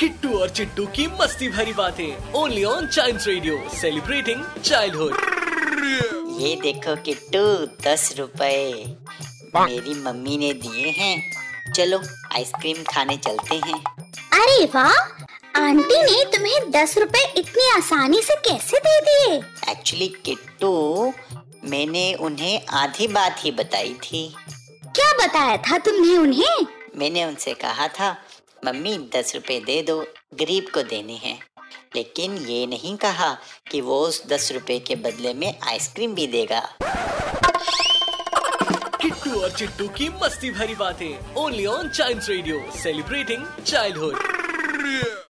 Kittu और चिट्टू की मस्ती भरी बातें only on child radio celebrating childhood ये देखो किट्टू दस रुपए। मेरी मम्मी ने दिए हैं। चलो आइसक्रीम खाने चलते हैं। अरे वाह! आंटी ने तुम्हें दस रुपए इतनी आसानी से कैसे दे दिए? एक्चुअली किट्टू मैंने उन्हें आधी बात ही बताई थी। क्या बताया था तुमने उन्हें? मैंने उनसे कहा था मम्मी दस रुपए दे दो, गरीब को देने हैं। लेकिन ये नहीं कहा कि वो उस दस रुपए के बदले में आइसक्रीम भी देगा। किट्टू और चिट्टू की मस्ती भरी बातें only on child radio celebrating childhood